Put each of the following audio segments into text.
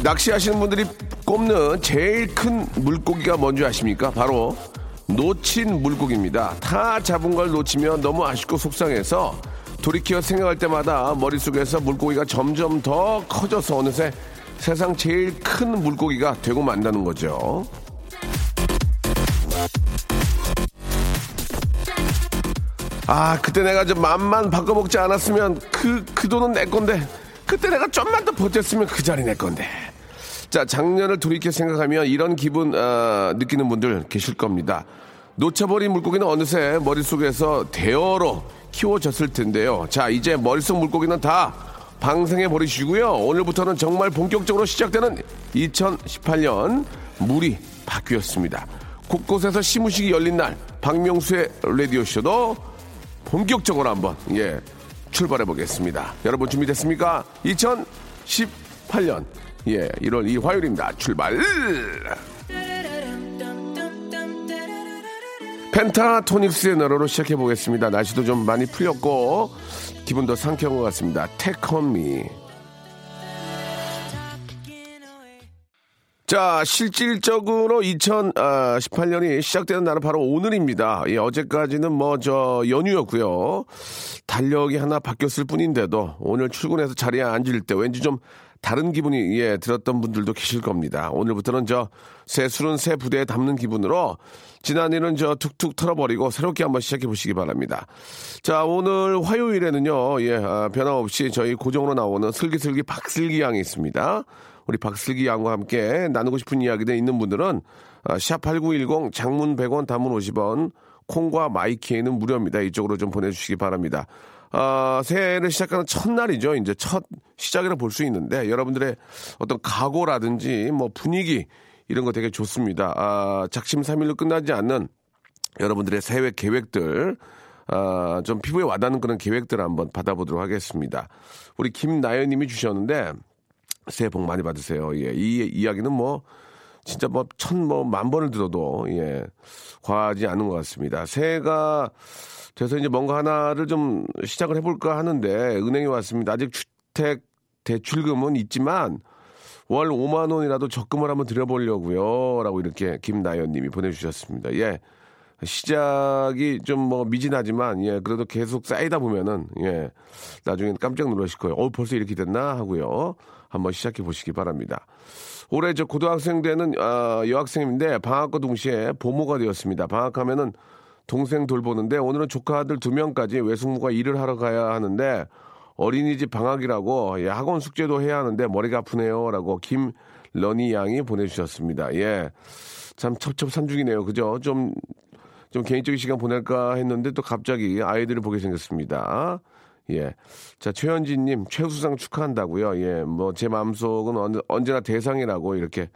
낚시하시는 분들이 꼽는 제일 큰 물고기가 뭔지 아십니까? 바로 놓친 물고기입니다. 다 잡은 걸 놓치면 너무 아쉽고 속상해서 돌이켜 생각할 때마다 머릿속에서 물고기가 점점 더 커져서 어느새 세상 제일 큰 물고기가 되고 만다는 거죠. 아, 그때 내가 좀 맘만 바꿔먹지 않았으면 그, 그 돈은 내 건데, 그때 내가 좀만 더 버텼으면 그 자리 내 건데. 자, 작년을 돌이켜 생각하면 이런 기분, 어, 느끼는 분들 계실 겁니다. 놓쳐버린 물고기는 어느새 머릿속에서 대어로 키워졌을 텐데요. 자, 이제 머릿속 물고기는 다 방생해 버리시고요. 오늘부터는 정말 본격적으로 시작되는 2018년 물이 바뀌었습니다. 곳곳에서 시무식이 열린 날, 박명수의 라디오쇼도 본격적으로 한번 예 출발해 보겠습니다. 여러분 준비됐습니까? 2018년 예 1월 2 화요일입니다. 출발. 펜타토닉스의 노래로 시작해 보겠습니다. 날씨도 좀 많이 풀렸고 기분도 상쾌한 것 같습니다. 테크미. 자, 실질적으로 2018년이 시작되는 날은 바로 오늘입니다. 예, 어제까지는 뭐 저 연휴였고요. 달력이 하나 바뀌었을 뿐인데도 오늘 출근해서 자리에 앉을 때 왠지 좀 다른 기분이 예, 들었던 분들도 계실 겁니다. 오늘부터는 저 새 술은 새 부대에 담는 기분으로 지난 일은 저 툭툭 털어버리고 새롭게 한번 시작해 보시기 바랍니다. 자, 오늘 화요일에는요, 예, 아, 변함없이 저희 고정으로 나오는 슬기슬기 박슬기 양이 있습니다. 우리 박슬기 양과 함께 나누고 싶은 이야기들 있는 분들은 아, 샵8910 장문 100원 단문 50원 콩과 마이키에는 무료입니다. 이쪽으로 좀 보내주시기 바랍니다. 아, 새해를 시작하는 첫날이죠. 이제 첫 시작이라 볼 수 있는데 여러분들의 어떤 각오라든지 뭐 분위기 이런 거 되게 좋습니다. 아, 작심삼일로 끝나지 않는 여러분들의 새해 계획들 아, 좀 피부에 와닿는 그런 계획들을 한번 받아보도록 하겠습니다. 우리 김나연님이 주셨는데 새해 복 많이 받으세요. 예, 이 이야기는 뭐 진짜 뭐 천 뭐 만 번을 들어도 예 과하지 않은 것 같습니다. 새해가 돼서 이제 뭔가 하나를 좀 시작을 해볼까 하는데 은행에 왔습니다. 아직 주택 대출금은 있지만 월 5만 원이라도 적금을 한번 들여보려고요. 라고 이렇게 김나연님이 보내주셨습니다. 예. 시작이 좀 뭐 미진하지만 예 그래도 계속 쌓이다 보면은 예 나중엔 깜짝 놀라실 거예요. 어 벌써 이렇게 됐나 하고요. 한번 시작해 보시기 바랍니다. 올해 저 고등학생 되는 아, 여학생인데 방학과 동시에 보모가 되었습니다. 방학하면은 동생 돌보는데 오늘은 조카들 두 명까지 외숙모가 일을 하러 가야 하는데 어린이집 방학이라고 예, 학원 숙제도 해야 하는데 머리가 아프네요라고 김러니 양이 보내주셨습니다. 예, 참 첩첩산중이네요. 그죠? 좀 좀 개인적인 시간 보낼까 했는데 또 갑자기 아이들을 보게 생겼습니다. 예. 자, 최현진님, 최수상 축하한다고요. 예. 뭐, 제 마음속은 언, 언제나 대상이라고 이렇게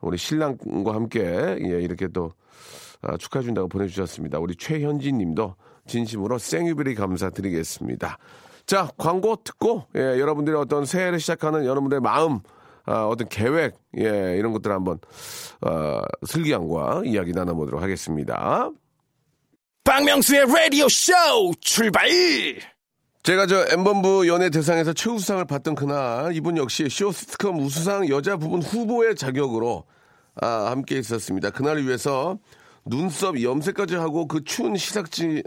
우리 신랑과 함께, 예, 이렇게 또 아, 축하해준다고 보내주셨습니다. 우리 최현진 님도 진심으로 생유비리 감사드리겠습니다. 자, 광고 듣고, 예, 여러분들의 어떤 새해를 시작하는 여러분들의 마음, 아, 어떤 계획, 예, 이런 것들 한번, 어, 슬기양과 이야기 나눠보도록 하겠습니다. 박명수의 라디오 쇼 출발! 제가 저 엠본부 연예 대상에서 최우수상을 받던 그날 이분 역시 쇼 시트콤 우수상 여자 부분 후보의 자격으로 아, 함께 있었습니다. 그날을 위해서 눈썹 염색까지 하고 그 추운 시상지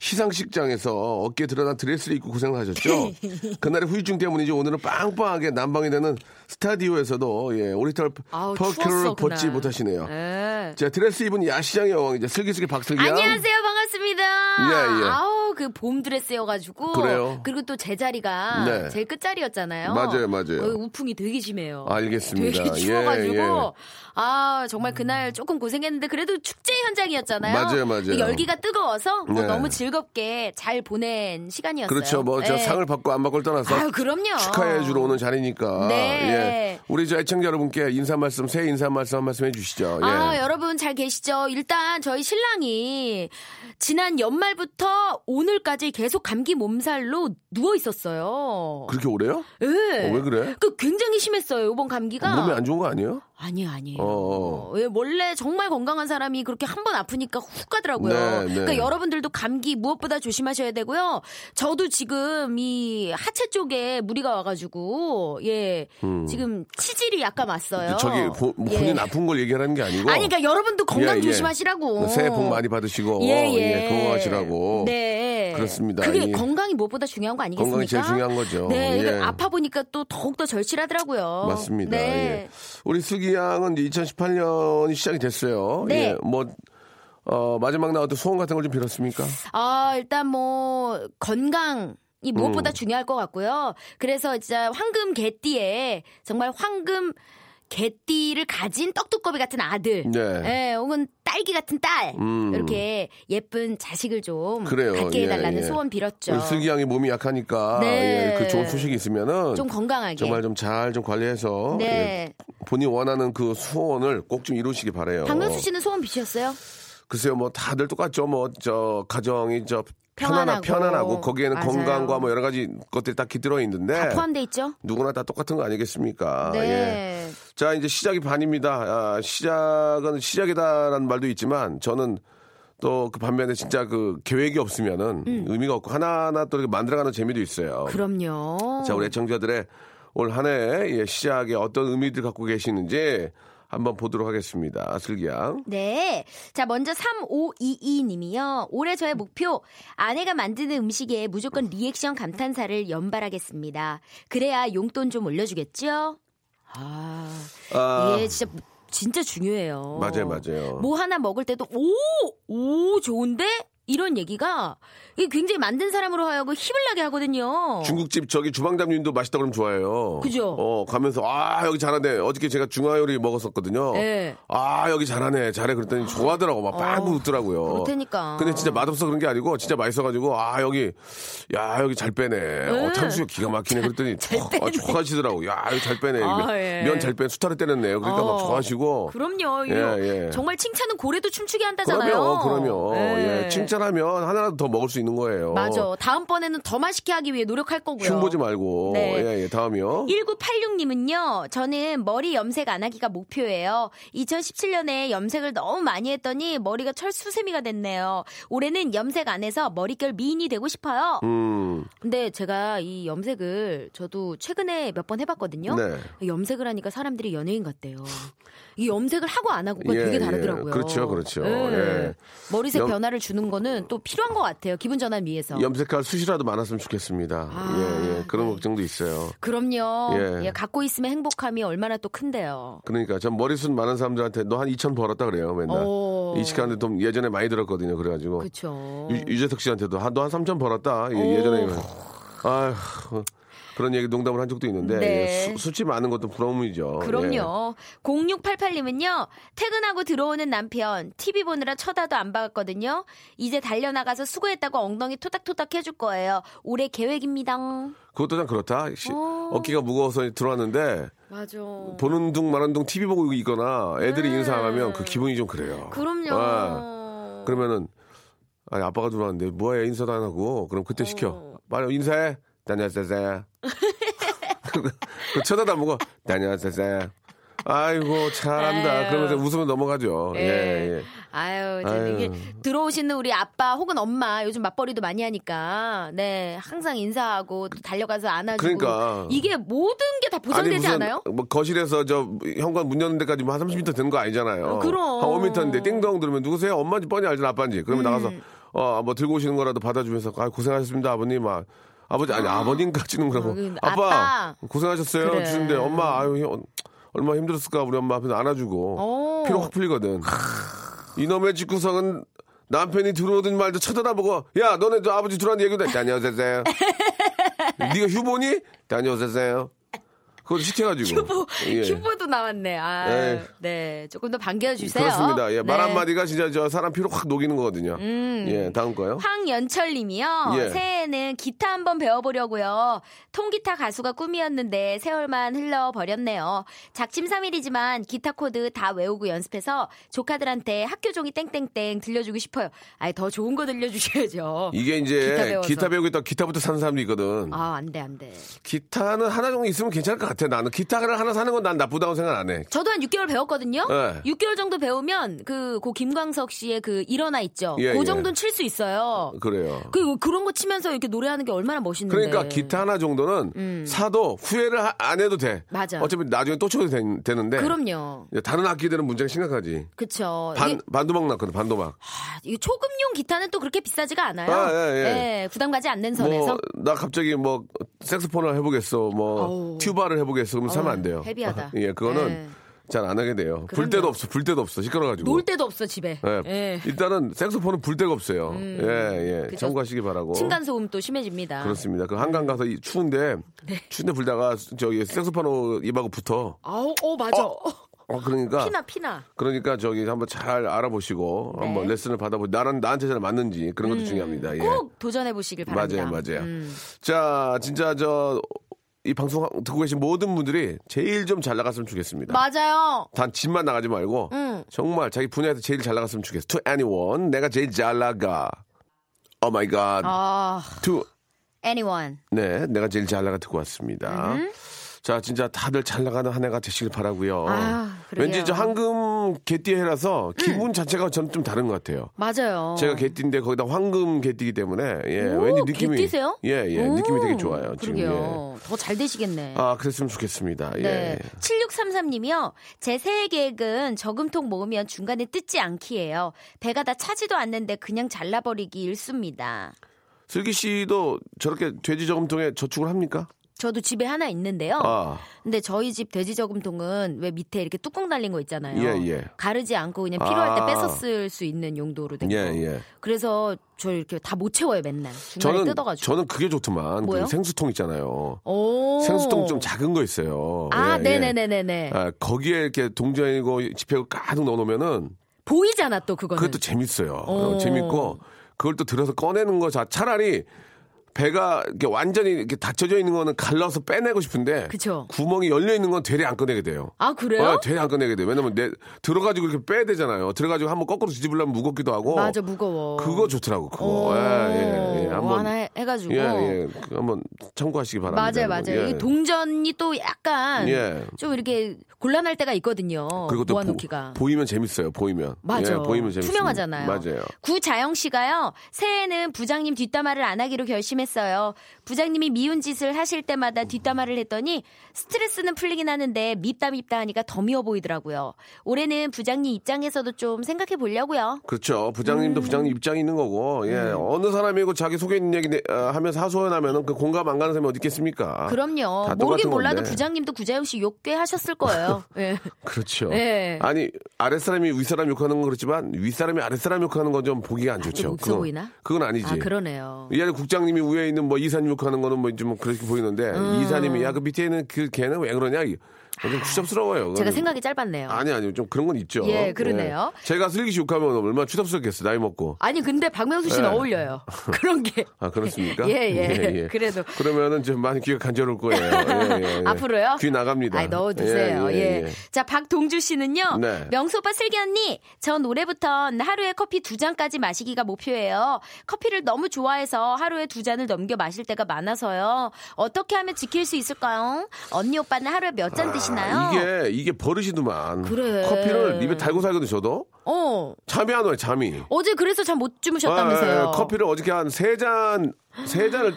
시상식장에서 어깨가 드러난 드레스를 입고 고생을 하셨죠. 그날의 후유증 때문인지 오늘은 빵빵하게 난방이 되는 스튜디오에서도 예, 오리털 파카를 벗지. 못하시네요. 네. 자 드레스 입은 야시장의 여왕 이제 슬기슬기 박슬기양. 안녕하세요. 반갑습니다. 예, 예. 아우, 그 봄 드레스여가지고. 그래요? 그리고 또 제 자리가 네. 제일 끝자리였잖아요. 맞아요, 맞아요. 어, 우풍이 되게 심해요. 알겠습니다. 되게 추워가지고. 예, 예. 아, 정말 그날 조금 고생했는데 그래도 축제 현장이었잖아요. 맞아요, 맞아요. 그 열기가 뜨거워서 뭐 네. 너무 즐겁게 잘 보낸 시간이었어요. 그렇죠. 뭐저 예. 상을 받고 안 받고를 떠나서 아유, 그럼요. 축하해 주러 오는 자리니까. 네. 예. 우리 저 애청자 여러분께 인사 말씀, 새해 인사 말씀 한 말씀 해 주시죠. 예. 아, 여러분 잘 계시죠? 일단 저희 신랑이 지난 연말부터 오늘까지 계속 감기 몸살로 누워 있었어요. 그렇게 오래요? 예. 어, 왜 그래? 그 굉장히 심했어요. 이번 감기가. 몸이 안 좋은 거 아니에요? 아니에요, 아니에요. 어, 예, 원래 정말 건강한 사람이 그렇게 한 번 아프니까 훅 가더라고요. 네, 네. 그러니까 여러분들도 감기 무엇보다 조심하셔야 되고요. 저도 지금 이 하체 쪽에 무리가 와가지고 예 지금 치질이 약간 왔어요. 음. 저기 보- 뭐 예. 본인 아픈 걸 얘기하는 게 아니고. 아니, 그러니까 여러분도 건강 예, 예. 조심하시라고. 새해 복 많이 받으시고 예, 예. 예, 건강하시라고. 네. 그렇습니다. 그게 이- 건강이 무엇보다 중요한 거 아니겠습니까? 건강이 제일 중요한 거죠. 네. 이거 예. 아파 보니까 또 더욱 더 절실하더라고요. 맞습니다. 네. 예. 우리 슬기 양은 이제 2018년이 시작이 됐어요. 네. 예. 뭐 어, 마지막 나왔던 소원 같은 걸 좀 빌었습니까? 아, 일단 뭐 건강 이 음. 무엇보다 중요할 것 같고요. 그래서 진짜 황금 개띠에 정말 황금 개띠를 가진 떡두꺼비 같은 아들, 네. 예, 혹은 딸기 같은 딸, 음. 이렇게 예쁜 자식을 좀 그래요. 갖게 예, 해달라는 예. 소원 빌었죠. 슬기 양이 몸이 약하니까 네. 예, 그 좋은 소식이 있으면은 좀 건강하게. 정말 좀 잘좀 관리해서 네. 예, 본인 원하는 그 소원을 꼭 좀 이루시기 바래요. 박명수 씨는 소원 비셨어요? 글쎄요, 뭐 다들 똑같죠. 뭐 저 가정이 저 편안하, 평안하고. 편안하고 거기에는 맞아요. 건강과 뭐 여러 가지 것들이 다 들어 있는데 다 포함돼 있죠? 누구나 다 똑같은 거 아니겠습니까? 예. 네. 자, 이제 시작이 반입니다. 아, 시작은 시작이다라는 말도 있지만 저는 또 그 반면에 진짜 그 계획이 없으면은 의미가 없고 하나하나 또 이렇게 만들어가는 재미도 있어요. 그럼요. 자, 우리 애청자들의 올 한 해 시작에 어떤 의미들 갖고 계시는지 한번 보도록 하겠습니다. 슬기양. 네. 자, 먼저 3522님이요. 올해 저의 목표, 아내가 만드는 음식에 무조건 리액션 감탄사를 연발하겠습니다. 그래야 용돈 좀 올려주겠죠? 아, 아, 이게 진짜, 진짜 중요해요. 맞아요, 맞아요. 뭐 하나 먹을 때도, 오! 오, 좋은데? 이런 얘기가 이게 굉장히 만든 사람으로 하여금 힘을 나게 하거든요. 중국집 저기 주방장님도 맛있다 그러면 좋아해요. 그죠? 어, 가면서 아, 여기 잘하네. 어저께 제가 중화요리 먹었었거든요. 네. 아, 여기 잘하네. 잘해 그랬더니 좋아하더라고. 막 빵꾸 웃더라고요. 어, 그렇다니까. 근데 진짜 맛없어 그런 게 아니고 진짜 맛있어 가지고 아, 여기 야, 여기 잘 빼네. 어, 탕수육 기가 막히네 그랬더니 아, 좋아하시더라고. 야, 여기 잘 빼네. 아, 예. 면잘 빼. 수타를 때렸네요. 그러니까 막 어, 좋아하시고 그럼요. 예, 예. 정말 칭찬은 고래도 춤추게 한다잖아요. 그럼요, 그럼요. 예. 예, 칭찬 하면 하나라도 더 먹을 수 있는 거예요. 맞아. 다음번에는 더 맛있게 하기 위해 노력할 거고요. 흉 보지 말고. 네. 예, 예. 다음이요. 1986님은요, 저는 머리 염색 안 하기가 목표예요. 2017년에 염색을 너무 많이 했더니 머리가 철수세미가 됐네요. 올해는 염색 안 해서 머릿결 미인이 되고 싶어요. 음. 근데 제가 이 염색을 저도 최근에 몇 번 해봤거든요. 네. 염색을 하니까 사람들이 연예인 같대요. 이 염색을 하고 안 하고가 예, 되게 예. 다르더라고요. 그렇죠, 그렇죠. 예. 예. 머리색 염- 변화를 주는 거는 또 필요한 것 같아요. 기분 전환 위해서. 염색할 숱이라도 많았으면 좋겠습니다. 아, 예, 예. 그런 네. 걱정도 있어요. 그럼요. 예. 예, 갖고 있으면 행복함이 얼마나 또 큰데요. 그러니까 전 머리숱 많은 사람들한테 너 한 2천 벌었다 그래요, 맨날. 오. 이식하는데 좀 예전에 많이 들었거든요. 그래가지고 그렇죠. 유, 유재석 씨한테도 한 너 한 3천 벌었다. 예, 예전에 아휴 그런 얘기 농담을 한 적도 있는데 네. 예, 수, 치 많은 것도 부러움이죠. 예. 그럼요. 0688님은요, 퇴근하고 들어오는 남편, TV 보느라 쳐다도 안 박았거든요. 이제 달려나가서 수고했다고 엉덩이 토닥토닥 해줄 거예요. 올해 계획입니다. 그것도 참 그렇다. 시- 어. 어깨가 무거워서 들어왔는데 맞아. 보는 둥 마는 둥 TV 보고 있거나 애들이 네. 인사 안 하면 그 기분이 좀 그래요. 그럼요. 아, 그러면은 아니 아빠가 들어왔는데 뭐해 인사도 안 하고 그럼 그때 시켜 빨리 인사해 다녀왔어요 그 쳐다도 안 보고 다녀왔어요 아이고 잘한다 아유. 그러면서 웃으면 넘어가죠 예. 예, 예. 아유. 이게 들어오시는 우리 아빠 혹은 엄마 요즘 맞벌이도 많이 하니까 네 항상 인사하고 또 달려가서 안아주고 그러니까. 이게 모든 게 다 보장되지 않아요? 뭐 거실에서 저 현관 문 여는 데까지 뭐한 30m 되는 거 아니잖아요. 어, 그럼. 한 5m인데 띵동 들으면 누구세요? 엄마인지 뻔히 알잖아 아빠인지. 그러면 음. 나가서 어 뭐 들고 오시는 거라도 받아주면서 아 고생하셨습니다 아버님 막 아 버지 아니 아 버님까지는 그러고 어, 아빠, 아빠. 고생하셨어요 그래. 주는데 엄마 아유 형, 얼마 나 힘들었을까 우리 엄마 앞에서 안아주고 어. 피로 확 풀리거든. 이놈의 집구석은 남편이 들어오든 말도 쳐다보고 야 너네 저 아버지 들어왔는데 얘기도 해. 다녀오세요. 네가 휴보니? 다녀오세요. 그걸 시켜가지고. 휴보, 예. 휴보도 나왔네. 아, 예. 네. 조금 더 반겨주세요. 그렇습니다. 예, 말 네. 음. 한마디가 진짜 저 사람 피로 확 녹이는 거거든요. 예, 다음 거요. 황연철 님이요. 예. 새해에는 기타 한번 배워보려고요. 통기타 가수가 꿈이었는데 세월만 흘러버렸네요. 작심 삼일이지만 기타 코드 다 외우고 연습해서 조카들한테 학교 종이 땡땡땡 들려주고 싶어요. 아예 더 좋은 거 들려주셔야죠. 이게 이제 기타. 기타 배우고 있다 기타부터 사는 사람도 있거든. 아, 안 돼, 안 돼. 기타는 하나 정도 있으면 괜찮을 것 같아. 나는 기타를 하나 사는 건 난 나쁘다고 생각 안 해. 저도 한 6개월 배웠거든요. 네. 6개월 정도 배우면 그, 고 김광석 씨의 그 일어나 있죠. 예, 그 예. 정도는 칠수 있어요. 그래요. 그 그런 거 치면서 이렇게 노래하는 게 얼마나 멋있는데. 그러니까 기타 하나 정도는 사도 후회를 하- 안 해도 돼. 음. 맞아. 어차피 나중에 또 쳐도 되, 는데 그럼요. 다른 악기들은 문제가 심각하지. 그쵸. 반, 이게, 반도막 났거든, 반도막. 아, 이게 초급용 기타는 또 그렇게 비싸지가 않아요. 아, 예, 예. 부담 가지 않는 선에서. 뭐, 나 갑자기 뭐, 색소폰을 해보겠어, 뭐. 튜바를 해보 겠어, 그럼 사면 어우, 안 돼요. 헤비하다. 예, 그거는 예. 잘안 하게 돼요. 불. 때도 없어, 불 때도 없어, 시끄러가지고. 놀 데도 없어 집에. 예. 예. 일단은 색소폰은 불 데가 없어요. 예, 예. 그죠. 참고하시기 바라고. 층간 소음 또 심해집니다. 그렇습니다. 그 한강 가서 이 추운데, 네. 추운데 불다가 저기 색소폰 입하고 붙어. 아우, 어 맞아. 어, 그러니까. 피나 피나. 그러니까 저기 한번 잘 알아보시고 네. 한번 레슨을 받아보 나는 나한테 잘 맞는지 그런 것도 중요합니다. 예. 음, 꼭 도전해 보시길 바랍니다. 맞아요, 맞아요. 음. 자, 진짜 저 이 방송 듣고 계신 모든 분들이 제일 좀 잘 나갔으면 좋겠습니다. 맞아요. 단 집만 나가지 말고 음. 정말 자기 분야에서 제일 잘 나갔으면 좋겠어. To anyone, 내가 제일 잘 나가. Oh my God. 아, To anyone. 네, 내가 제일 잘 나가 듣고 왔습니다. 자, 진짜 다들 잘 나가는 한 해가 되시길 바라고요. 아. 음. 왠지 저 황금 개띠해라서 기분 자체가 저는 좀 다른 것 같아요. 맞아요. 제가 개띠인데 거기다 황금 개띠기 때문에 예, 오, 왠지 느낌이 개띠세요? 예, 예, 오, 느낌이 되게 좋아요. 지금 예. 그러게요. 더잘 되시겠네. 아, 그랬으면 좋겠습니다. 예. 네. 7633님이요. 제 새해 계획은 저금통 모으면 중간에 뜯지 않기예요. 배가 다 차지도 않는데 그냥 잘라버리기 일쑤입니다. 슬기 씨도 저렇게 돼지 저금통에 저축을 합니까? 저도 집에 하나 있는데요. 아, 근데 저희 집 돼지 저금통은 왜 밑에 이렇게 뚜껑 달린 거 있잖아요. 예, 예. 가르지 않고 그냥 필요할 때 아. 뺏어 쓸 수 있는 용도로 된 거. 예, 예. 그래서 저 이렇게 다 못 채워요 맨날. 중간에 저는 뜯어가지고. 저는 그게 좋더만. 그 생수통 있잖아요. 오. 생수통 좀 작은 거 있어요. 아, 예, 예. 네네네네네. 아, 거기에 이렇게 동전이고 지폐고 가득 넣어놓으면은 보이잖아 또 그거는. 그것도 재밌어요. 오. 어, 재밌고 그걸 또 들어서 꺼내는 거 자 차라리 배가 이렇게 완전히 이렇게 닫혀져 있는 거는 갈라서 빼내고 싶은데 그쵸. 구멍이 열려 있는 건 되레 안 꺼내게 돼요. 아 그래요? 어, 되레 안 꺼내게 돼요. 왜냐면 내 들어가지고 이렇게 빼야 되잖아요. 들어가지고 한번 거꾸로 뒤집으려면 무겁기도 하고. 맞아 무거워. 그거 좋더라고. 그거. 오. 예, 예, 예. 뭐 한번 하나 해, 해가지고. 예, 예. 그 한번 참고하시기 바랍니다. 맞아요, 맞아요. 예. 이 동전이 또 약간 예. 좀 이렇게 곤란할 때가 있거든요. 그리고 또 모아놓기가. 보, 이면 재밌어요. 보이면. 맞아. 예, 보이면 재밌어요. 투명하잖아요. 맞아요. 구자영 씨가요. 새해에는 부장님 뒷담화를 안 하기로 결심 했어요. 부장님이 미운 짓을 하실 때마다 뒷담화를 했더니 스트레스는 풀리긴 하는데 밉다 밉다 하니까 더 미워 보이더라고요. 올해는 부장님 입장에서도 좀 생각해 보려고요. 그렇죠. 음. 부장님도 부장님 입장이 있는 거고, 예. 어느 사람이고 자기 속에 있는 얘기 어, 하면서 하소연하면은 그 공감 안 가는 사람이 어디 있겠습니까? 그럼요. 다 모르긴 몰라도 건데. 부장님도 구자영 씨 욕 꽤 하셨을 거예요. 예. 그렇죠. 예. 아니, 아랫사람이 윗사람 욕하는 건 그렇지만, 윗사람이 아랫사람 욕하는 건 좀 보기가 안 좋죠. 좀 없어 그건- 보이나? 그건 아니지. 아, 그러네요. 예를 국장님이 위에 있는 뭐 이사님 욕하는 거는 뭐좀 그렇게 보이는데, 이사님이 야, 그 밑에 있는 그 걔는 왜 그러냐? 이- 좀 추잡스러워요. 제가. 생각이 짧았네요. 아니, 아니, 좀 그런 건 있죠. 예, 그러네요. 예. 제가 슬기 씨 욕하면 얼마나 추잡스럽겠어, 나이 먹고. 아니 근데 박명수 씨는 예. 어울려요. 그런 게. 아, 그렇습니까? 예, 예. 그래도. 그러면은 좀 많이 귀가 간절할 거예요. 예, 예, 예. 앞으로요? 귀 나갑니다. 아, 넣어두세요. 예, 예, 예, 예. 자, 박동주 씨는요. 네. 명수 오빠 슬기 언니, 전 올해부터 하루에 커피 두 잔까지 마시기가 목표예요. 커피를 너무 좋아해서 하루에 두 잔을 넘겨 마실 때가 많아서요. 어떻게 하면 지킬 수 있을까요? 언니 오빠는 하루에 몇 잔 드시 나요? 아, 이게, 이게 버릇이더만. 그래. 커피를 입에 달고 살거든, 저도. 어. 잠이 안 와요, 잠이. 어제 그래서 잠못 아, 주무셨다면서요. 예, 커피를 어저께 한 세 잔, 세 잔을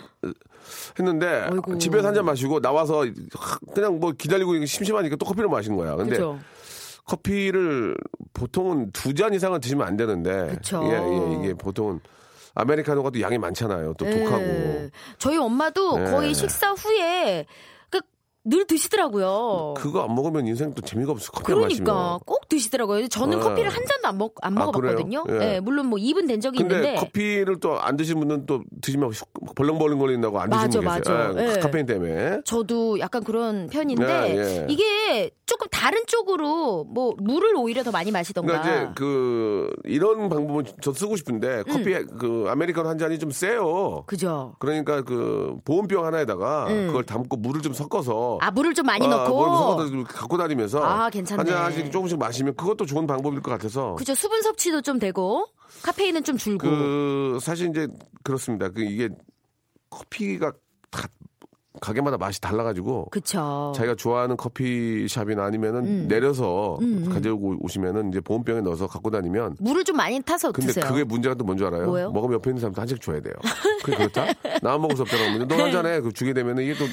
했는데 어이구. 집에서 한 잔 마시고 나와서 그냥 뭐 기다리고 심심하니까 또 커피를 마시는 거야. 근데 그죠? 커피를 보통은 두 잔 이상은 드시면 안 되는데. 그쵸. 예, 예, 이게 보통은 아메리카노가 또 양이 많잖아요. 또 독하고. 예. 저희 엄마도 예. 거의 식사 후에 그 늘 드시더라고요. 그거 안 먹으면 인생 또 재미가 없어. 커피 안 그러니까 마시면. 꼭 드시더라고요. 저는 네. 커피를 한 잔도 안, 먹, 안 아, 먹어봤거든요. 그래요? 예. 예, 물론 뭐 입은 된 적이 근데 있는데 커피를 또 안 드시는 분은 또 드시면 벌렁벌렁 거린다고 안 맞아, 드시는 분 계세요. 맞아. 예, 예. 카페인 때문에. 저도 약간 그런 편인데 예, 예. 이게 조금 다른 쪽으로 뭐 물을 오히려 더 많이 마시던가. 그러니까 이제 그 이런 방법은 저 쓰고 싶은데 커피 그 아메리카노 한 잔이 좀 세요. 그죠? 그러니까 그 보온병 하나에다가 그걸 담고 물을 좀 섞어서 아 물을 좀 많이 아, 넣고. 물을 섞어서 갖고 다니면서 아, 괜찮네. 한 잔씩 조금씩 마시면 그것도 좋은 방법일 것 같아서 그죠? 수분 섭취도 좀 되고 카페인은 좀 줄고. 그 사실 이제 그렇습니다. 그 이게 커피가 다 가게마다 맛이 달라가지고 그쵸. 자기가 좋아하는 커피숍이나 아니면은 음. 내려서 가지고 오시면은 이제 보온병에 넣어서 갖고 다니면 물을 좀 많이 타서 근데 드세요. 그게 문제가 또 뭔지 알아요? 뭐예요? 먹으면 옆에 있는 사람도 한 잔씩 줘야 돼요. 그게 그렇다? 나만 먹을 수 없잖아. 근데 너한 잔에 그 주게 되면 이게 또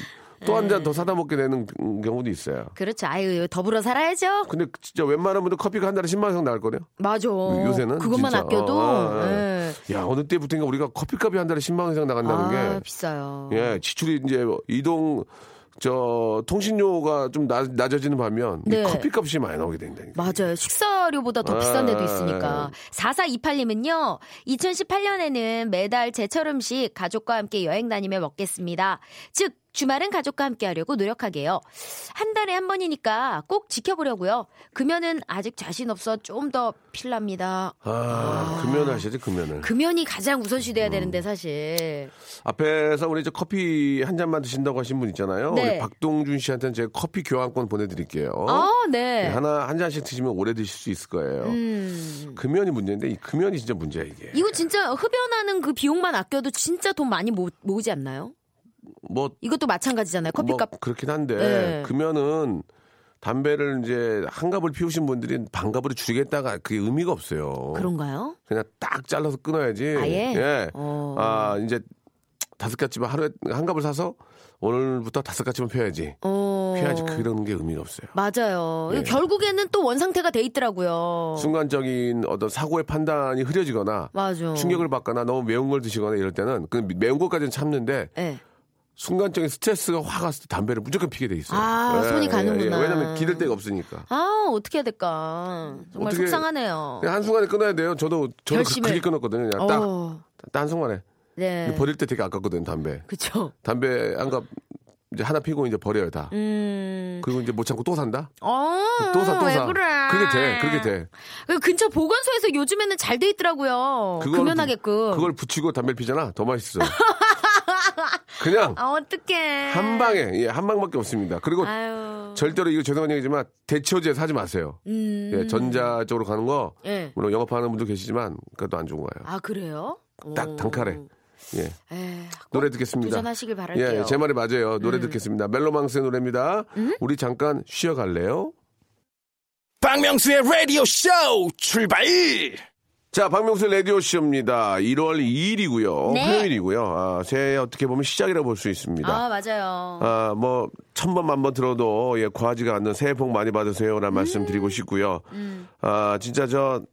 또한잔더 사다 먹게 되는 경우도 있어요. 그렇죠. 아유 더불어 살아야죠. 근데 진짜 분들 커피가 한 달에 10만 원 이상 나올 거래요. 맞아. 요새는 그것만 진짜. 아껴도. 어, 어, 어. 예. 야 어느 때부터인가 우리가 커피값이 한 달에 10만 원 이상 나간다는 아, 게 비싸요. 예, 지출이 이제 이동 저 통신료가 좀 낮, 낮아지는 반면 이 네. 커피값이 많이 나오게 된다니까. 맞아요. 식사료보다 더 비싼 데도 있으니까. 4428님은요, 2018년에는 매달 제철 음식 가족과 함께 여행 다니며 먹겠습니다. 즉, 주말은 가족과 함께 하려고 노력하게요. 한 달에 한 번이니까 꼭 지켜보려고요. 금연은 아직 자신 없어 좀 더 필랍니다. 아, 금연하셔야지 금연을. 금연이 가장 우선시 음. 돼야 되는데 사실. 앞에서 우리 저 커피 한 잔만 드신다고 하신 분 있잖아요. 네. 우리 박동준 씨한테는 제가 커피 교환권 보내드릴게요. 아, 네. 하나 한 잔씩 드시면 오래 드실 수 있을 거예요. 음. 금연이 문제인데 이 금연이 진짜 문제야 이게. 이거 진짜 흡연하는 그 비용만 아껴도 진짜 돈 많이 모, 모으지 않나요? 뭐 이것도 마찬가지잖아요. 커피값. 뭐 그렇긴 한데 네. 금연은 담배를 이제 한 갑을 피우신 분들이 반 갑으로 줄이겠다가 그게 의미가 없어요. 그런가요? 그냥 딱 잘라서 끊어야지. 아예? 예. 어. 아 이제 다섯 가지만 하루에 한 갑을 사서 오늘부터 다섯 가지만 펴야지. 어. 피해야지 그런 게 의미가 없어요. 맞아요. 예. 결국에는 또 원상태가 돼 있더라고요. 순간적인 어떤 사고의 판단이 흐려지거나 맞아. 충격을 받거나 너무 매운 걸 드시거나 이럴 때는 그 매운 것까지는 참는데 예. 순간적인 스트레스가 확 왔을 때 담배를 무조건 피게 돼 있어요. 아, 손이 가는구나. 왜냐면 기댈 데가 없으니까. 아, 어떻게 해야 될까. 정말 어떻게- 속상하네요. 한순간에 끊어야 돼요. 저도 저도 그, 결심을- 그게 끊었거든요. 그냥 딱, 어. 딱 한순간에. 네. 버릴 때 되게 아깝거든요, 담배. 그쵸. 담배 한갑 이제 하나 피고 이제 버려요, 다. 음. 그리고 이제 못 참고 또 산다? 어. 또 사, 또 왜 사. 그래. 그게 돼, 그렇게 돼. 그 근처 보건소에서 요즘에는 잘 돼 있더라고요. 금연하게끔. 그걸 붙이고 담배 피잖아. 더 맛있어요. 그냥 아, 어떡해. 한 방에, 예, 한 방밖에 없습니다. 그리고 아유. 절대로 이거 죄송한 얘기지만 대처제 사지 마세요. 음. 예, 전자 쪽으로 가는 거 예. 물론 영업하는 분도 계시지만 그것도 안 좋은 거예요. 아, 그래요? 딱 오. 단칼에. 예. 에, 노래 듣겠습니다. 도전하시길 바랄게요. 예, 제 말이 맞아요. 노래 음. 듣겠습니다. 멜로망스의 노래입니다. 우리 잠깐 쉬어갈래요? 박명수의 라디오 쇼 출발! 자, 박명수 라디오쇼입니다. 1월 2일이고요. 네. 화요일이고요. 아, 새해 어떻게 보면 시작이라고 볼 수 있습니다. 아, 맞아요. 아, 뭐, 천 번, 만번 들어도, 예, 과하지가 않는 새해 복 많이 받으세요. 라는 말씀 음. 드리고 싶고요. 아, 진짜 저,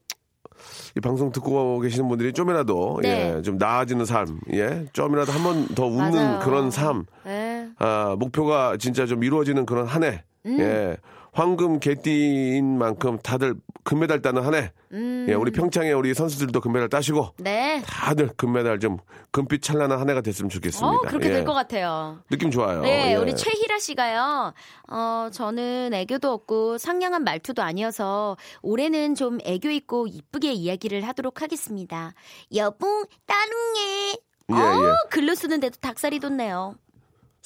이 방송 듣고 계시는 분들이 좀이라도, 네. 예, 좀 나아지는 삶, 예, 좀이라도 한 번 더 웃는 맞아요. 그런 삶, 예. 아, 목표가 진짜 좀 이루어지는 그런 한 해, 음. 예, 황금 개띠인 만큼 다들 금메달 따는 한 해, 음. 예, 우리 평창에 우리 선수들도 금메달 따시고, 네. 다들 금메달 좀 금빛 찬란한 한 해가 됐으면 좋겠습니다. 어, 그렇게 예. 될것 같아요. 느낌 좋아요. 네, 예. 우리 최희라 씨가요. 어, 저는 애교도 없고 상냥한 말투도 아니어서 올해는 좀 애교 있고 이쁘게 이야기를 하도록 하겠습니다. 여보, 따릉해. 예, 어, 예. 글로 쓰는데도 닭살이 돋네요.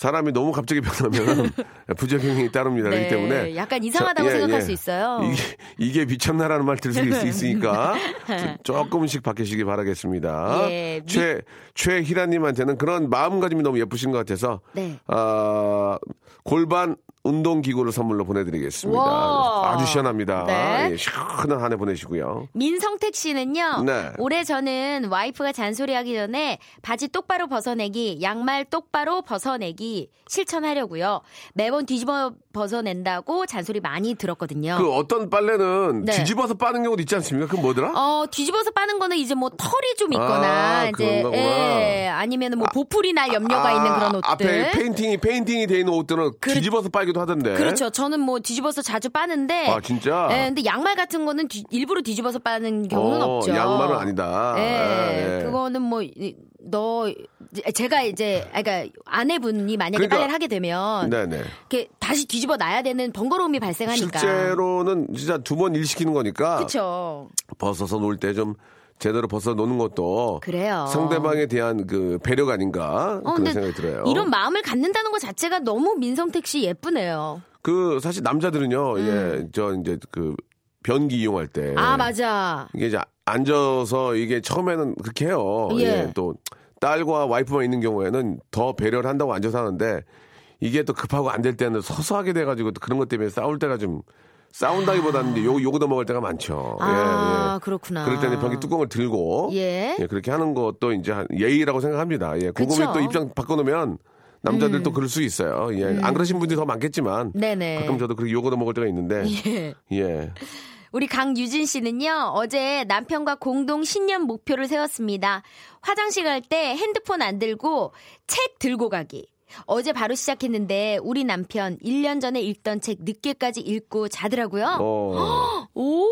사람이 너무 갑자기 변하면 부작용이 따릅니다. 그렇기 때문에 약간 이상하다고 저- 예, 생각할 예. 수 있어요. 이게, 이게 미쳤나라는 말 들을 수 있- 있으니까 조- 조금씩 바뀌시기 바라겠습니다. 예, 미- 최 최희라님한테는 그런 마음가짐이 너무 예쁘신 것 같아서 네. 아, 골반 운동기구를 선물로 보내드리겠습니다. 와. 아주 시원합니다. 네. 예, 시원한 한 해 보내시고요. 민성택 씨는요. 네. 올해 저는 와이프가 잔소리하기 전에 바지 똑바로 벗어내기, 양말 똑바로 벗어내기 실천하려고요. 매번 뒤집어 벗어낸다고 잔소리 많이 들었거든요. 그 어떤 빨래는 네. 뒤집어서 빠는 경우도 있지 않습니까? 그건 뭐더라? 어, 뒤집어서 빠는 거는 이제 뭐 털이 좀 있거나, 아, 이제. 예, 아니면 뭐 보풀이 날 염려가 있는 그런 옷들. 앞에 페인팅이 페인팅이 돼 있는 옷들은 그렇- 뒤집어서 빨기도 하던데. 그렇죠. 저는 뭐 뒤집어서 자주 빠는데. 아 진짜. 예, 근데 양말 같은 거는 뒤- 일부러 뒤집어서 빠는 경우는 어, 없죠. 양말은 아니다. 예, 예, 예. 그거는 뭐, 이- 너, 제가 이제, 아, 그러니까 아내분이 만약에 그러니까- 빨래를 하게 되면. 네네. 이렇게 다시 뒤집어 놔야 되는 번거로움이 발생하니까. 실제로는 진짜 두 번 일 시키는 거니까 그쵸. 벗어서 놀 때 좀 제대로 벗어 노는 것도 그래요. 상대방에 대한 그 배려가 아닌가 어, 그런 생각이 들어요. 이런 마음을 갖는다는 것 자체가 너무 민성택 씨 예쁘네요. 그 사실 남자들은요, 예, 저 이제 그 변기 이용할 때 음. 아, 맞아. 이게 이제 앉아서 이게 처음에는 그렇게 해요. 예. 예. 또 딸과 와이프만 있는 경우에는 더 배려를 한다고 앉아서 하는데 이게 또 급하고 안 될 때는 서서 하게 돼가지고 또 그런 것 때문에 싸울 때가 좀 싸운다기보다는 이제 욕, 욕을 먹을 때가 많죠. 아, 예, 예. 그렇구나. 그럴 때는 변기 뚜껑을 들고 예. 그렇게 하는 것도 이제 한 예의라고 생각합니다. 예. 그거에 또 입장 바꿔놓으면 남자들 도 그럴 수 있어요. 예. 안 그러신 분들이 더 많겠지만 음. 네네. 가끔 저도 그렇게 욕을 먹을 때가 있는데 예. 예. 우리 강유진 씨는요, 어제 남편과 공동 신년 목표를 세웠습니다. 화장실 갈 때 핸드폰 안 들고 책 들고 가기. 어제 바로 시작했는데 우리 남편 1년 전에 읽던 책 늦게까지 읽고 자더라고요. 어. 오,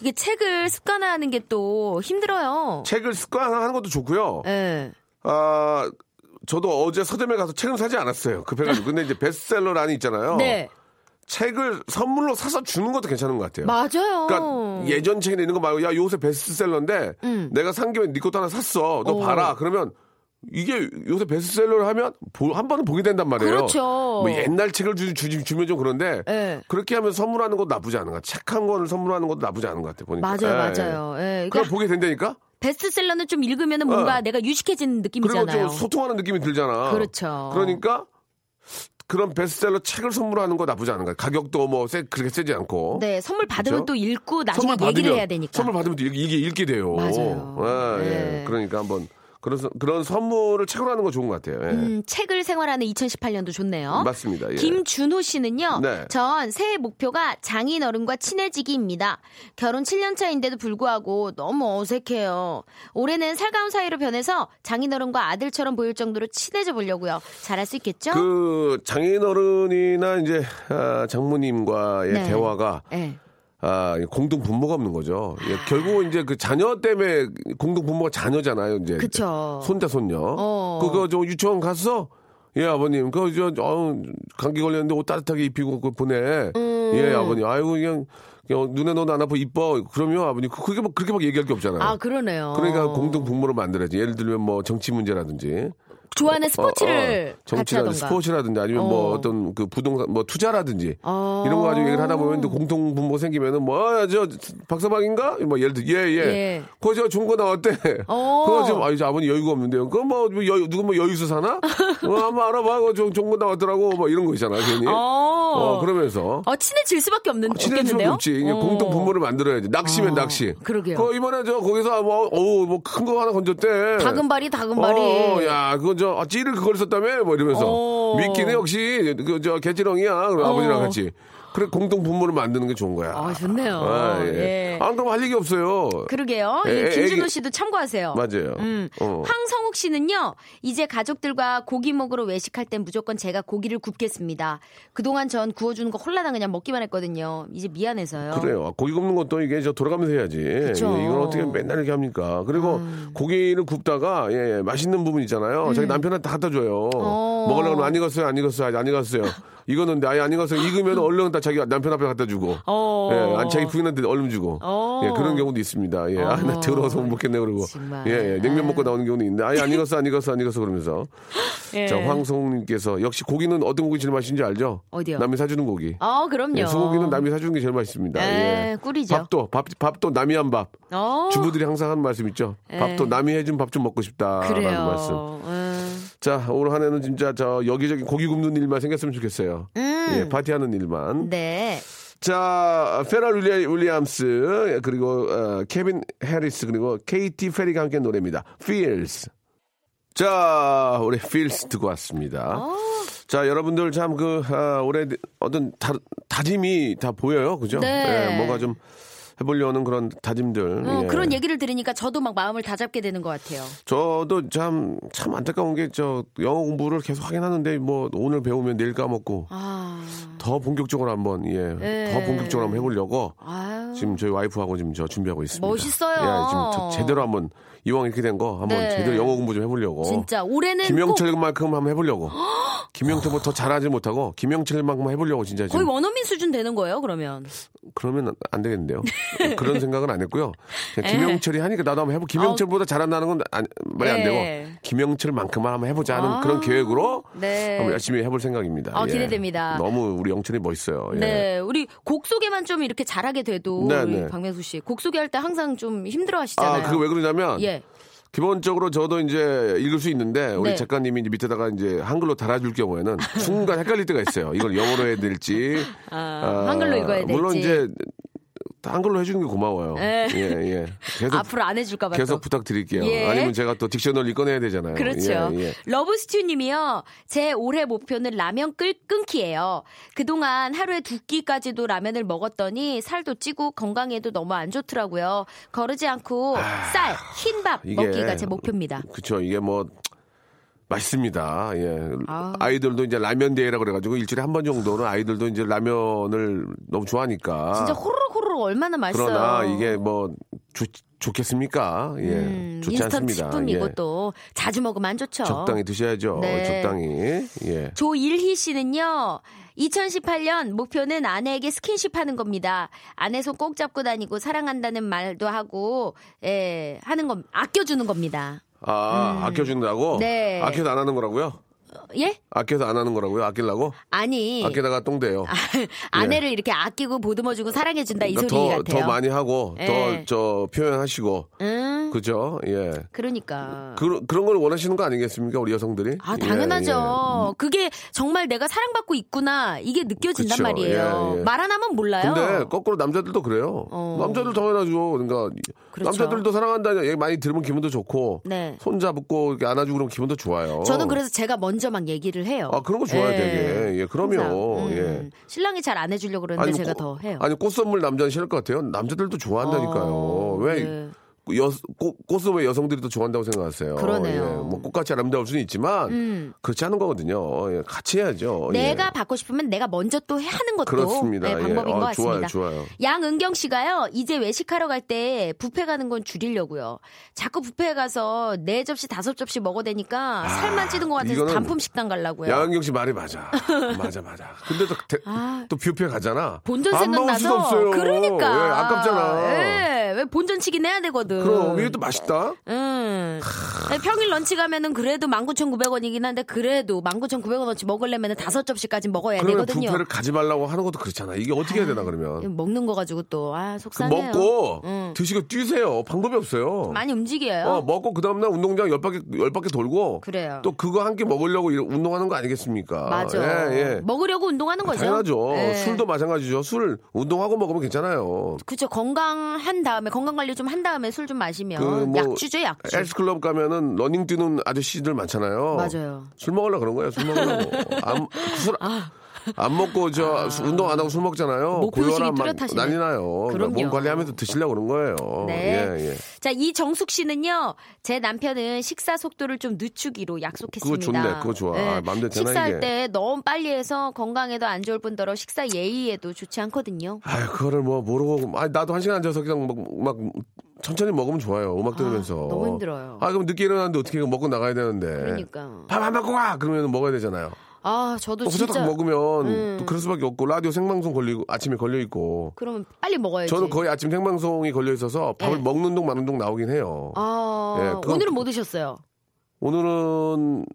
이게 책을 습관화하는 게 또 힘들어요. 책을 습관하는 것도 좋고요. 예. 아, 저도 어제 서점에 가서 책을 사지 않았어요. 급해가지고. 근데 이제 베스트셀러란이 있잖아요. 네. 책을 선물로 사서 주는 것도 괜찮은 것 같아요. 맞아요. 그러니까 예전 책에 있는 거 말고 야 요새 베스트셀러인데 음. 내가 산 김에 네 것도 하나 샀어. 너 오. 봐라. 그러면 이게 요새 베스트셀러를 하면 보- 한 번은 보게 된단 말이에요. 그렇죠. 뭐 옛날 책을 주, 주, 주면 좀 그런데 예. 그렇게 하면 선물하는 것도 나쁘지 않은 것 같아요. 책 한 권을 선물하는 것도 나쁘지 않은 것 같아요. 보니까. 맞아요, 예, 맞아요. 예. 예. 그러니까 보게 된다니까? 베스트셀러는 좀 읽으면 뭔가 어. 내가 유식해지는 그리고 느낌이잖아요. 좀 소통하는 느낌이 들잖아. 그렇죠. 그러니까 그런 베스트셀러 책을 선물하는 거 나쁘지 않은 거야. 가격도 뭐 세, 그렇게 세지 않고. 네, 선물 받으면 그렇죠? 또 읽고 나중에 선물 얘기를 받으면, 해야 되니까. 선물 받으면 또 이게, 읽게 돼요. 맞아요. 예, 예. 네. 그러니까 한번 그런 선- 그런 선물을 책으로 하는 거 좋은 것 같아요. 예. 음, 책을 생활하는 2018년도 좋네요. 맞습니다. 예. 김준호 씨는요. 네. 전 새해 목표가 장인 어른과 친해지기입니다. 결혼 7년 차인데도 불구하고 너무 어색해요. 올해는 살가운 사이로 변해서 장인 어른과 아들처럼 보일 정도로 친해져 보려고요. 잘할 수 있겠죠? 그 장인 어른이나 이제 아, 장모님과의 네. 대화가 네. 아, 공동 분모가 없는 거죠. 예, 결국 이제 그 자녀 때문에 공동 분모가 자녀잖아요. 이제 그쵸. 손자 손녀. 어. 그거 저 유치원 갔어? 예 아버님 그저 어, 감기 걸렸는데 옷 따뜻하게 입히고 그 보내. 음. 예 아버님 아이고 그냥, 눈에 넣어도 안 아파 이뻐. 그러면 아버님 그- 그게 막 그렇게 막 얘기할 게 없잖아요. 아, 그러네요. 그러니까 공동 분모를 만들어야지. 예를 들면 뭐 정치 문제라든지. 좋아하는 스포츠를 어, 어, 정치라든지. 스포츠라든지 아니면 뭐 어. 어떤 그 부동산 뭐 투자라든지 어. 이런 거 가지고 얘기를 하다 보면 또 공통 분모 생기면은 뭐저 박서방인가 뭐 예를 들어 예예 예. 그거 저 좋은 거 나왔대 어. 그거 지금 아이 아버님 여유가 없는데요 그거 뭐 여유 누구 뭐 여유수 사나 어, 한번 알아봐 그거 좀 좋은 거 나왔더라고 뭐 이런 거 있잖아 괜히 어. 어 그러면서 어, 친해질 수밖에 없는 친해질 수밖에? 없지. 어. 공동 분모를 만들어야지. 낚시면 어, 낚시. 그러게요. 그 이번에 저 거기서 뭐 어우 뭐 큰 거 하나 건졌대. 어, 어, 야, 그거 저 아, 찌를 그걸 썼다며 뭐 이러면서 어. 미끼는 역시 그저 개찌렁이야. 그럼 어. 아버지랑 같이. 그래 공동 분모를 만드는 게 좋은 거야. 아, 좋네요. 아, 예. 예. 안 그럼 할 얘기 없어요. 그러게요. 애- 예, 애- 김준호 씨도 참고하세요. 맞아요. 음. 어. 황성욱 씨는요, 이제 가족들과 고기 먹으러 외식할 땐 무조건 제가 고기를 굽겠습니다. 그동안 전 구워주는 거 홀라당 그냥 먹기만 했거든요. 이제 미안해서요. 그래요. 고기 굽는 것도 이게 저 돌아가면서 해야지. 그쵸. 음. 예, 이건 어떻게 맨날 이렇게 합니까? 그리고 고기를 굽다가 예, 예, 맛있는 부분 있잖아요. 자기 남편한테 갖다 줘요. 음. 어. 먹으려고 하면 안 익었어요, 안 익었어요, 안 익었어요. 익었는데 아예 안 익었어요. 익으면 얼른 다 자기 남편 앞에 갖다 주고. 어. 예, 아니, 자기 부인한테 얼른 주고. 어. 예, 그런 경우도 있습니다. 예, 아, 나 어. 더러워서 못 먹겠네 그러고. 정말. 예, 예, 냉면 먹고 나오는 경우도 있는데 아예 안 익었어, 안 익었어, 안 익었어 그러면서. 예. 자, 황송님께서 역시 고기는 어떤 고기 제일 맛있는지 알죠? 어디요? 남이 사주는 고기. 어, 그럼요. 예, 소고기는 남이 사주는 게 제일 맛있습니다. 예, 예. 꿀이죠. 밥도 밥 밥도 남이 한 밥. 어. 주부들이 항상 하는 말씀 있죠. 예. 밥도 남이 해준 밥 좀 먹고 싶다라는 말씀. 그래요. 음. 자, 올 한해는 진짜 저 여기저기 고기 굽는 일만 생겼으면 좋겠어요. 음. 예, 파티하는 일만. 네. 자, 페럴 윌리- 윌리엄스 그리고 어, 캘빈 해리스 그리고 케이티 페리가 함께 노래입니다. Feels. 자, 우리 Feels 듣고 왔습니다. 어. 자, 여러분들 참그 올해 어떤 다, 다짐이 다 보여요, 그죠? 네. 예, 뭔가 좀 해보려는 그런 다짐들. 어, 예. 그런 얘기를 들으니까 저도 막 마음을 다잡게 되는 것 같아요. 저도 참, 참 안타까운 게, 저, 영어 공부를 계속 하긴 하는데, 뭐, 오늘 배우면 내일 까먹고, 아, 더 본격적으로 한번, 예, 네. 더 본격적으로 한번 해보려고, 아유. 지금 저희 와이프하고 지금 저 준비하고 있습니다. 멋있어요. 예, 지금 저 제대로 한번, 이왕 이렇게 된 거, 한번 네. 제대로 영어 공부 좀 해보려고. 진짜 올해는 꼭 김영철만큼 한번 해보려고. 김영철보다 더 잘하지 못하고, 김영철만큼 해보려고, 진짜 지금. 거의 원어민 수준 되는 거예요, 그러면. 그러면 안 되겠는데요. 그런 생각은 안 했고요. 그냥 예. 김영철이 하니까 나도 한번 해보. 김영철보다 잘한다는 건 안- 말이 안 예. 되고 김영철만큼만 한번 해보자 하는 아, 그런 계획으로 네. 한번 열심히 해볼 생각입니다. 아, 예. 기대됩니다. 너무 우리 영철이 멋있어요. 예. 네, 우리 곡 소개만 좀 이렇게 잘하게 돼도 네, 우리 네. 박명수 씨 곡 소개할 때 항상 좀 힘들어 하시잖아요. 아, 그거 왜 그러냐면 예. 기본적으로 저도 이제 읽을 수 있는데 우리 네. 작가님이 이제 밑에다가 이제 한글로 달아줄 경우에는 순간 헷갈릴 때가 있어요. 이걸 영어로 해야 될지 아, 한글로 읽어야 될지. 물론 이제 한글로 해주는 게 고마워요. 네. 예, 예. 계속 앞으로 안 해줄까 봐. 계속 또. 부탁드릴게요. 예. 아니면 제가 또 딕셔너리 꺼내야 되잖아요. 그렇죠. 예, 예. 러브스튜님이요. 제 올해 목표는 라면 끓 끊기예요. 그동안 하루에 두 끼까지도 라면을 먹었더니 살도 찌고 건강에도 너무 안 좋더라고요. 거르지 않고 쌀, 흰밥 먹기가 제 목표입니다. 그렇죠. 이게 뭐 맛있습니다. 예. 아. 아이들도 이제 라면 대회라 그래가지고 일주일에 한 번 정도는 아이들도 이제 라면을 너무 좋아하니까. 진짜 호로록 호로록 얼마나 맛있어요. 그러나 이게 뭐 좋, 좋겠습니까? 예. 음, 좋지 않습니다. 식품 예. 이것도 자주 먹으면 안 좋죠. 적당히 드셔야죠. 네. 적당히. 예. 조일희 씨는요. 2018년 목표는 아내에게 스킨십 하는 겁니다. 아내 손 꼭 잡고 다니고 사랑한다는 말도 하고 예, 하는 건 아껴 주는 겁니다. 아, 아껴준다고? 음. 네. 아껴서 안 하는 거라고요? 예? 아껴서 안 하는 거라고요? 아끼려고? 아니 아끼다가 똥대요. 아내를 이렇게 아끼고 보듬어주고 사랑해준다 이 그러니까 소리 더, 같아요. 더 많이 하고 예. 더저 표현하시고 음, 그죠? 예. 그러니까. 그, 그런 걸 원하시는 거 아니겠습니까? 우리 여성들이? 아, 예, 당연하죠. 그게 정말 내가 사랑받고 있구나. 이게 느껴진단 그쵸. 말이에요. 예, 예. 말안 하면 몰라요. 근데 거꾸로 남자들도 그래요. 어. 남자들 당연하죠. 그러니까 그렇죠. 남자들도 사랑한다는 얘기 많이 들으면 기분도 좋고 네. 손 잡고 안아주고 그러면 기분도 좋아요. 저는 그래서 제가 먼저 막 얘기를 해요. 아 그런 거 좋아요, 예. 되게. 예, 그럼요. 항상. 음, 예. 신랑이 잘 안 해주려고 그러는데 제가 더 해요. 아니 꽃 선물 남자는 싫을 것 같아요. 남자들도 좋아한다니까요. 어, 왜 네. 여, 꽃, 꽃을 왜 여성들이 더 좋아한다고 생각하세요? 그러네요. 예, 뭐 꽃같이 아름다울 수는 있지만 음. 그렇지 않은 거거든요. 예, 같이 해야죠. 내가 예. 받고 싶으면 내가 먼저 또 하는 것도 그렇습니다. 네, 방법인 예. 것 아, 좋아요, 같습니다. 좋아요. 양은경 씨가요, 이제 외식하러 갈때 뷔페 가는 건 줄이려고요. 자꾸 뷔페에 가서 네 접시, 다섯 접시 먹어대니까 살만 찌는 것 같아서 아, 단품 식당 가려고요. 양은경 씨 말이 맞아. 맞아, 맞아. 근데 또, 대- 아. 또 뷔페 가잖아. 본전 생각나서 없어요. 그러니까 예, 아깝잖아. 예, 왜 본전치긴 해야 되거든. 그럼 이게 또 맛있다. 음. 평일 런치 가면은 그래도 19,900원이긴 한데 그래도 19,900원어치 먹으려면 다섯 접시까지 먹어야 그러면 되거든요. 뷔페를 가지 말라고 하는 것도 그렇잖아. 이게 어떻게 해야 되나 그러면. 먹는 거 가지고 또아그 속상해요. 먹고 음. 드시고 뛰세요. 방법이 없어요. 많이 움직여요. 어, 먹고 그 다음 날 운동장 열 바퀴 열 바퀴 돌고 그래요. 또 그거 한 끼 먹으려고 운동하는 거 아니겠습니까? 맞아. 예, 예. 먹으려고 운동하는 거죠. 당연하죠. 예. 술도 마찬가지죠. 술 운동하고 먹으면 괜찮아요. 그쵸 건강한 다음에 건강 관리 좀 한 다음에 술좀 마시면 그 뭐 약주죠 약주. 헬스클럽 가면은 러닝 뛰는 아저씨들 많잖아요. 맞아요. 술 먹으려 그런 거예요. 술 먹으려고. 안, 술, 안 먹고 저 운동 안 하고 술 먹잖아요. 아. 고혈압 막. 난리 나요. 그러니까. 몸 관리하면서 드시려고 그런 거예요. 네. 예, 예. 자, 이정숙 씨는요, 제 남편은 식사 속도를 좀 늦추기로 약속했습니다. 그거 좋네, 그거 좋아. 아, 마음대로 되나, 식사할 이게. 때 너무 빨리 해서 건강에도 안 좋을 뿐더러 식사 예의에도 좋지 않거든요. 아유, 그거를 뭐 모르고, 아 나도 한 시간 앉아서 그냥 막, 막 천천히 먹으면 좋아요. 음악 들으면서. 너무 힘들어요. 아, 그럼 늦게 일어났는데 어떻게 먹고 나가야 되는데. 그러니까. 밥 안 먹고 와! 그러면 먹어야 되잖아요. 아, 저도 또 후다닥 진짜. 먹으면 음. 또 그럴 수밖에 없고, 라디오 생방송 걸리고, 아침에 걸려 있고. 그러면 빨리 먹어야지. 저는 거의 아침 생방송이 걸려 있어서 밥을 네. 먹는 동 마는 동 나오긴 해요. 아, 예, 그건- 오늘은 뭐 드셨어요? 오늘은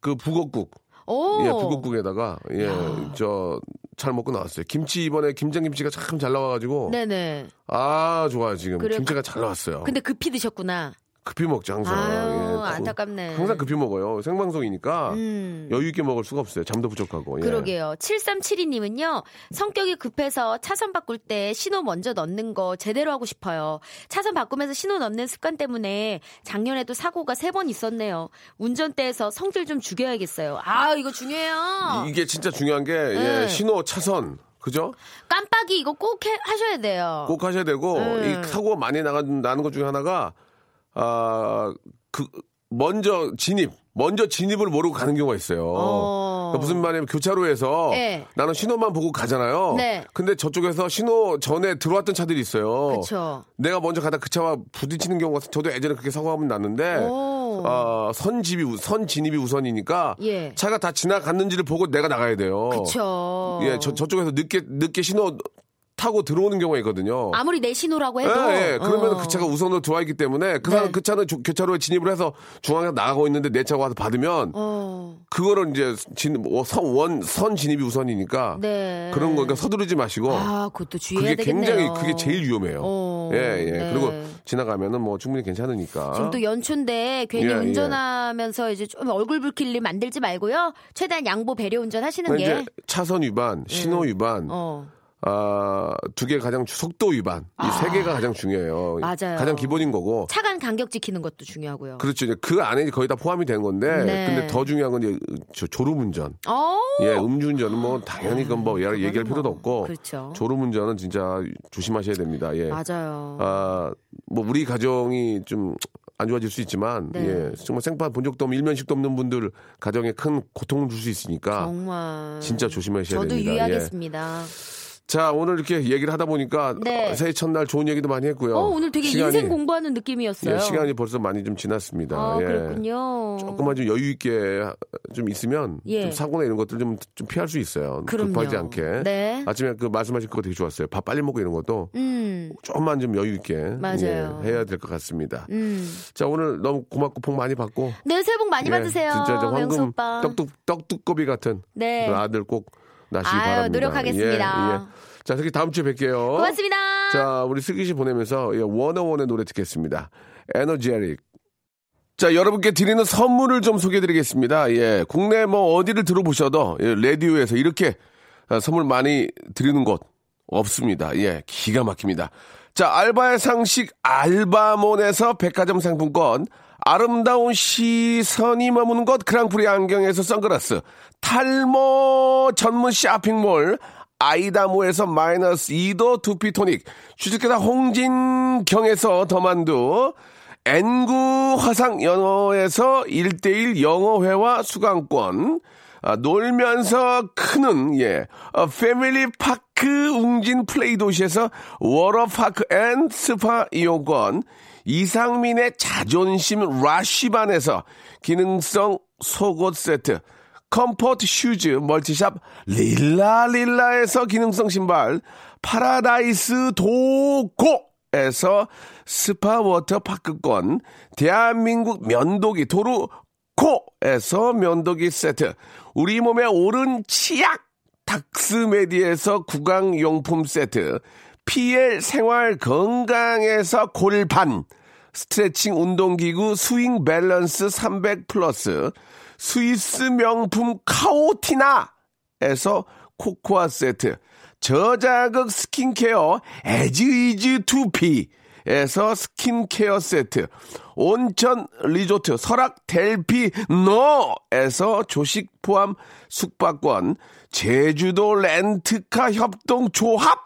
그 북엇국. 오. 예, 북엇국에다가 예, 저 잘 먹고 나왔어요. 김치 이번에 김장김치가 참 잘 나와가지고 네네. 아 좋아요 지금 그래요? 김치가 잘 나왔어요. 근데 급히 드셨구나. 급히 먹죠 항상. 아유, 예. 안타깝네. 항상 급히 먹어요. 생방송이니까 음. 여유 있게 먹을 수가 없어요. 잠도 부족하고. 예. 그러게요. 7372님은요, 성격이 급해서 차선 바꿀 때 신호 먼저 넣는 거 제대로 하고 싶어요. 차선 바꾸면서 신호 넣는 습관 때문에 작년에도 사고가 세 번 있었네요. 운전대에서 성질 좀 죽여야겠어요. 아, 이거 중요해요. 이게 진짜 중요한 게 네. 예, 신호 차선 그죠? 깜빡이 이거 꼭 해- 하셔야 돼요. 꼭 하셔야 되고 음. 이 사고가 많이 나가, 나는 것 중에 하나가 아 그 먼저 진입 먼저 진입을 모르고 가는 경우가 있어요. 어. 그러니까 무슨 말이냐면 교차로에서 네. 나는 신호만 보고 가잖아요. 네. 근데 저쪽에서 신호 전에 들어왔던 차들이 있어요. 그쵸. 내가 먼저 가다 그 차와 부딪히는 경우가 저도 예전에 그렇게 사고 한번 났는데 오. 어, 선 진입이 우- 선 진입이 우선이니까 예. 차가 다 지나갔는지를 보고 내가 나가야 돼요. 그쵸. 예, 저, 저쪽에서 늦게 늦게 신호 타고 들어오는 경우가 있거든요. 아무리 내 신호라고 예, 해도. 예. 그러면 어. 그 차가 우선으로 들어와 있기 때문에 그 네. 사람 그 차는 조- 교차로에 진입을 해서 중앙에 나가고 있는데 내 차가 와서 받으면 어. 그거를 이제 진, 뭐 선, 원, 선 진입이 우선이니까 네. 그런 거니까 서두르지 마시고 아, 그것도 주의해야 그게 되겠네요. 굉장히 그게 제일 위험해요. 어, 예, 예. 네. 그리고 지나가면은 뭐 충분히 괜찮으니까. 지금 또 연초인데 괜히 예, 예. 운전하면서 이제 좀 얼굴 붉힐 일 만들지 말고요. 최대한 양보 배려 운전 하시는 게. 차선 위반, 신호 위반, 어. 아, 두 개 가장 주- 속도 위반. 이 세 개가 가장 중요해요. 맞아요. 가장 기본인 거고. 차간 간격 지키는 것도 중요하고요. 그렇죠. 이제 그 안에 거의 다 포함이 된 건데. 네. 근데 더 중요한 건 이제 저 졸음운전. 어. 예, 음주운전은 뭐 당연히 그건 뭐 얘기할 그거는 필요도 뭐, 없고. 그렇죠. 졸음운전은 진짜 조심하셔야 됩니다. 예. 맞아요. 아, 뭐 우리 가정이 좀 안 좋아질 수 있지만, 네. 예, 정말 생판 본 적도 없는 일면식도 없는 분들 가정에 큰 고통을 줄 수 있으니까 정말. 진짜 조심하셔야 저도 됩니다. 예. 유의하겠습니다. 자, 오늘 이렇게 얘기를 하다 보니까 네. 어, 새해 첫날 좋은 얘기도 많이 했고요. 어, 오늘 되게 시간이, 인생 공부하는 느낌이었어요. 예, 시간이 벌써 많이 좀 지났습니다. 아, 예. 그렇군요. 조금만 좀 여유 있게 좀 있으면 예. 좀 사고나 이런 것들 좀, 좀 피할 수 있어요. 그럼요. 급하지 않게. 네. 아침에 그 말씀하신 그거 되게 좋았어요. 밥 빨리 먹고 이런 것도 음. 조금만 좀 여유 있게 맞아요. 예, 해야 될 것 같습니다. 음. 자 오늘 너무 고맙고 복 많이 받고 네, 새해 복 많이 예, 받으세요. 진짜 저 황금. 떡두 떡두꺼비 같은 네. 그 아들 꼭 낳으시기 아유, 바랍니다. 노력하겠습니다. 예, 예. 자, 저기 다음 주에 뵐게요. 고맙습니다. 자, 우리 슬기 씨 보내면서 예, 워너원의 노래 듣겠습니다. Energetic. 자, 여러분께 드리는 선물을 좀 소개해 드리겠습니다. 예, 국내 뭐 어디를 들어보셔도 예, 라디오에서 이렇게 아, 선물 많이 드리는 곳 없습니다. 예, 기가 막힙니다. 자, 알바의 상식 알바몬에서 백화점 상품권, 아름다운 시선이 머무는 곳 그랑프리 안경에서 선글라스, 탈모 전문 쇼핑몰, 아이다모에서 마이너스 2도 두피토닉, 주식회사 홍진경에서 더만두, N구 화상 영어에서 1대1 영어회화 수강권, 아, 놀면서 크는, 예, 어, 패밀리 파크 웅진 플레이 도시에서 워터파크 and 스파 이용권, 이상민의 자존심 라쉬반에서 기능성 속옷 세트, comfort shoes multi shop 릴라릴라에서 기능성 신발, 파라다이스 도고에서 스파 워터 파크권, 대한민국 면도기 도루코에서 면도기 세트, 우리 몸의 오른 치약 닥스메디에서 구강용품 세트, PL 생활 건강에서 골반, 스트레칭 운동기구 스윙 밸런스 300 플러스, 스위스 명품 카오티나에서 코코아 세트, 저자극 스킨케어 에즈이즈 투피에서 스킨케어 세트, 온천 리조트 설악 델피노에서 조식 포함 숙박권, 제주도 렌트카 협동 조합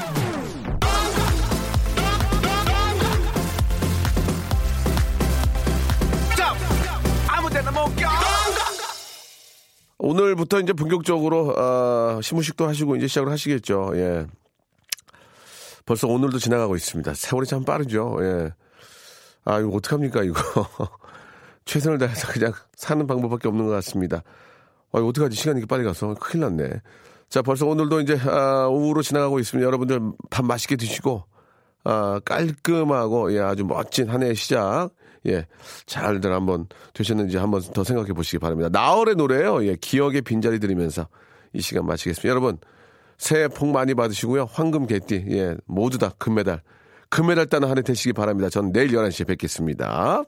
오늘부터 이제 본격적으로 어, 시무식도 하시고 이제 시작을 하시겠죠. 예. 벌써 오늘도 지나가고 있습니다. 세월이 참 빠르죠. 예. 아 이거 어떡합니까 이거. 최선을 다해서 그냥 사는 방법밖에 없는 것 같습니다. 아, 이거 어떡하지? 시간이 이렇게 빨리 가서 큰일 났네. 자, 벌써 오늘도 이제 아, 오후로 지나가고 있습니다. 여러분들 밥 맛있게 드시고 아, 깔끔하고 예, 아주 멋진 한 해의 시작 예, 잘들 한번 되셨는지 한번 더 생각해 보시기 바랍니다. 나얼의 노래예요. 예, 기억의 빈자리 들으면서 이 시간 마치겠습니다. 여러분 새해 복 많이 받으시고요. 황금 개띠 예, 모두 다 금메달 금메달 따는 한 해 되시기 바랍니다. 전 내일 11시에 뵙겠습니다.